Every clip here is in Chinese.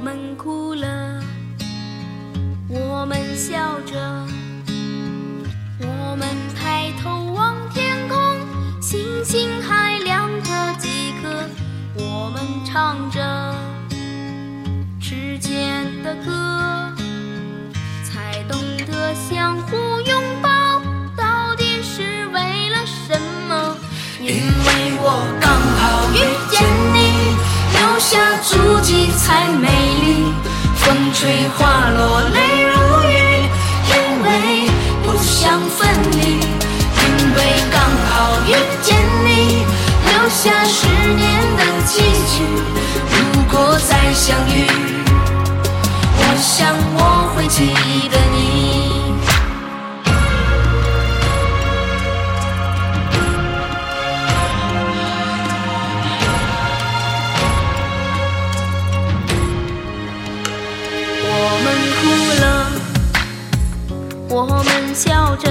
我们哭了。我们笑着我们抬头望天空星星还亮着几颗我们唱着时间的歌。花落泪如雨，因为不想分离。因为刚好遇见你，留下十年的期许。如果再相遇，我想我会记得你。我们笑着，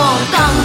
我刚